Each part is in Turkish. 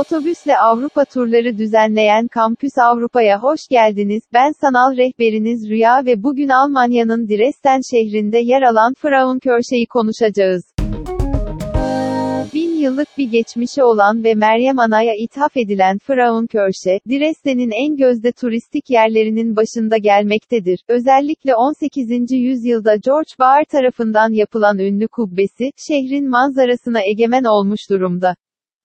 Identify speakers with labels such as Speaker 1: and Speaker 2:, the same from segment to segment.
Speaker 1: Otobüsle Avrupa turları düzenleyen Kampüs Avrupa'ya hoş geldiniz. Ben sanal rehberiniz Rüya ve bugün Almanya'nın Dresden şehrinde yer alan Frauenkirche'yi konuşacağız. Bin yıllık bir geçmişi olan ve Meryem Ana'ya ithaf edilen Frauenkirche, Dresden'in en gözde turistik yerlerinin başında gelmektedir. Özellikle 18. yüzyılda George Baer tarafından yapılan ünlü kubbesi, şehrin manzarasına egemen olmuş durumda.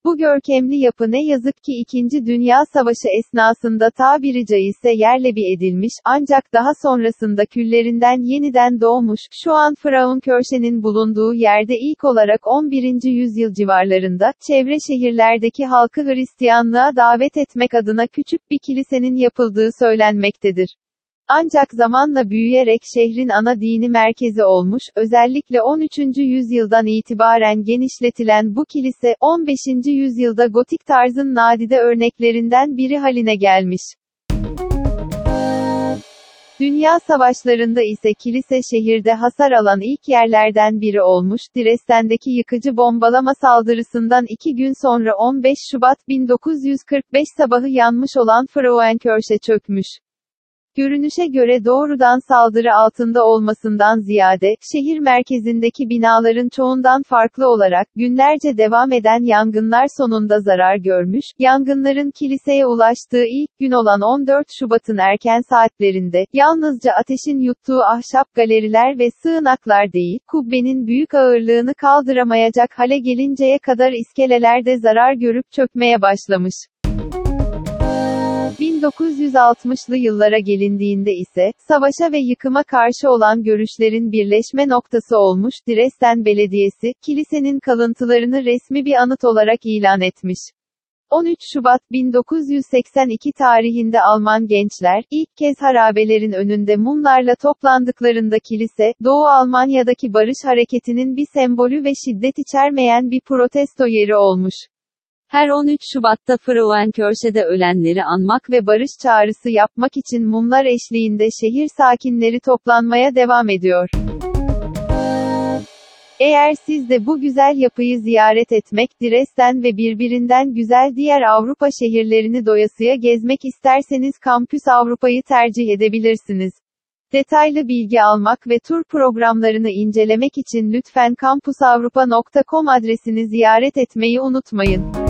Speaker 1: Bu görkemli yapı ne yazık ki 2. Dünya Savaşı esnasında tabiri caizse yerle bir edilmiş, ancak daha sonrasında küllerinden yeniden doğmuş, şu an Frauenkirche'nin bulunduğu yerde ilk olarak 11. yüzyıl civarlarında, çevre şehirlerdeki halkı Hristiyanlığa davet etmek adına küçük bir kilisenin yapıldığı söylenmektedir. Ancak zamanla büyüyerek şehrin ana dini merkezi olmuş, özellikle 13. yüzyıldan itibaren genişletilen bu kilise, 15. yüzyılda gotik tarzın nadide örneklerinden biri haline gelmiş. Dünya savaşlarında ise kilise şehirde hasar alan ilk yerlerden biri olmuş, Dresden'deki yıkıcı bombalama saldırısından iki gün sonra 15 Şubat 1945 sabahı yanmış olan Frauenkirche çökmüş. Görünüşe göre doğrudan saldırı altında olmasından ziyade, şehir merkezindeki binaların çoğundan farklı olarak, günlerce devam eden yangınlar sonunda zarar görmüş, yangınların kiliseye ulaştığı ilk gün olan 14 Şubat'ın erken saatlerinde, yalnızca ateşin yuttuğu ahşap galeriler ve sığınaklar değil, kubbenin büyük ağırlığını kaldıramayacak hale gelinceye kadar iskeleler de zarar görüp çökmeye başlamış. 1960'lı yıllara gelindiğinde ise, savaşa ve yıkıma karşı olan görüşlerin birleşme noktası olmuş Dresden Belediyesi, kilisenin kalıntılarını resmi bir anıt olarak ilan etmiş. 13 Şubat 1982 tarihinde Alman gençler, ilk kez harabelerin önünde mumlarla toplandıklarında kilise, Doğu Almanya'daki barış hareketinin bir sembolü ve şiddet içermeyen bir protesto yeri olmuş. Her 13 Şubat'ta Frauenkirche'de ölenleri anmak ve barış çağrısı yapmak için mumlar eşliğinde şehir sakinleri toplanmaya devam ediyor. Eğer siz de bu güzel yapıyı ziyaret etmek, Dresden ve birbirinden güzel diğer Avrupa şehirlerini doyasıya gezmek isterseniz Kampüs Avrupa'yı tercih edebilirsiniz. Detaylı bilgi almak ve tur programlarını incelemek için lütfen kampusavrupa.com adresini ziyaret etmeyi unutmayın.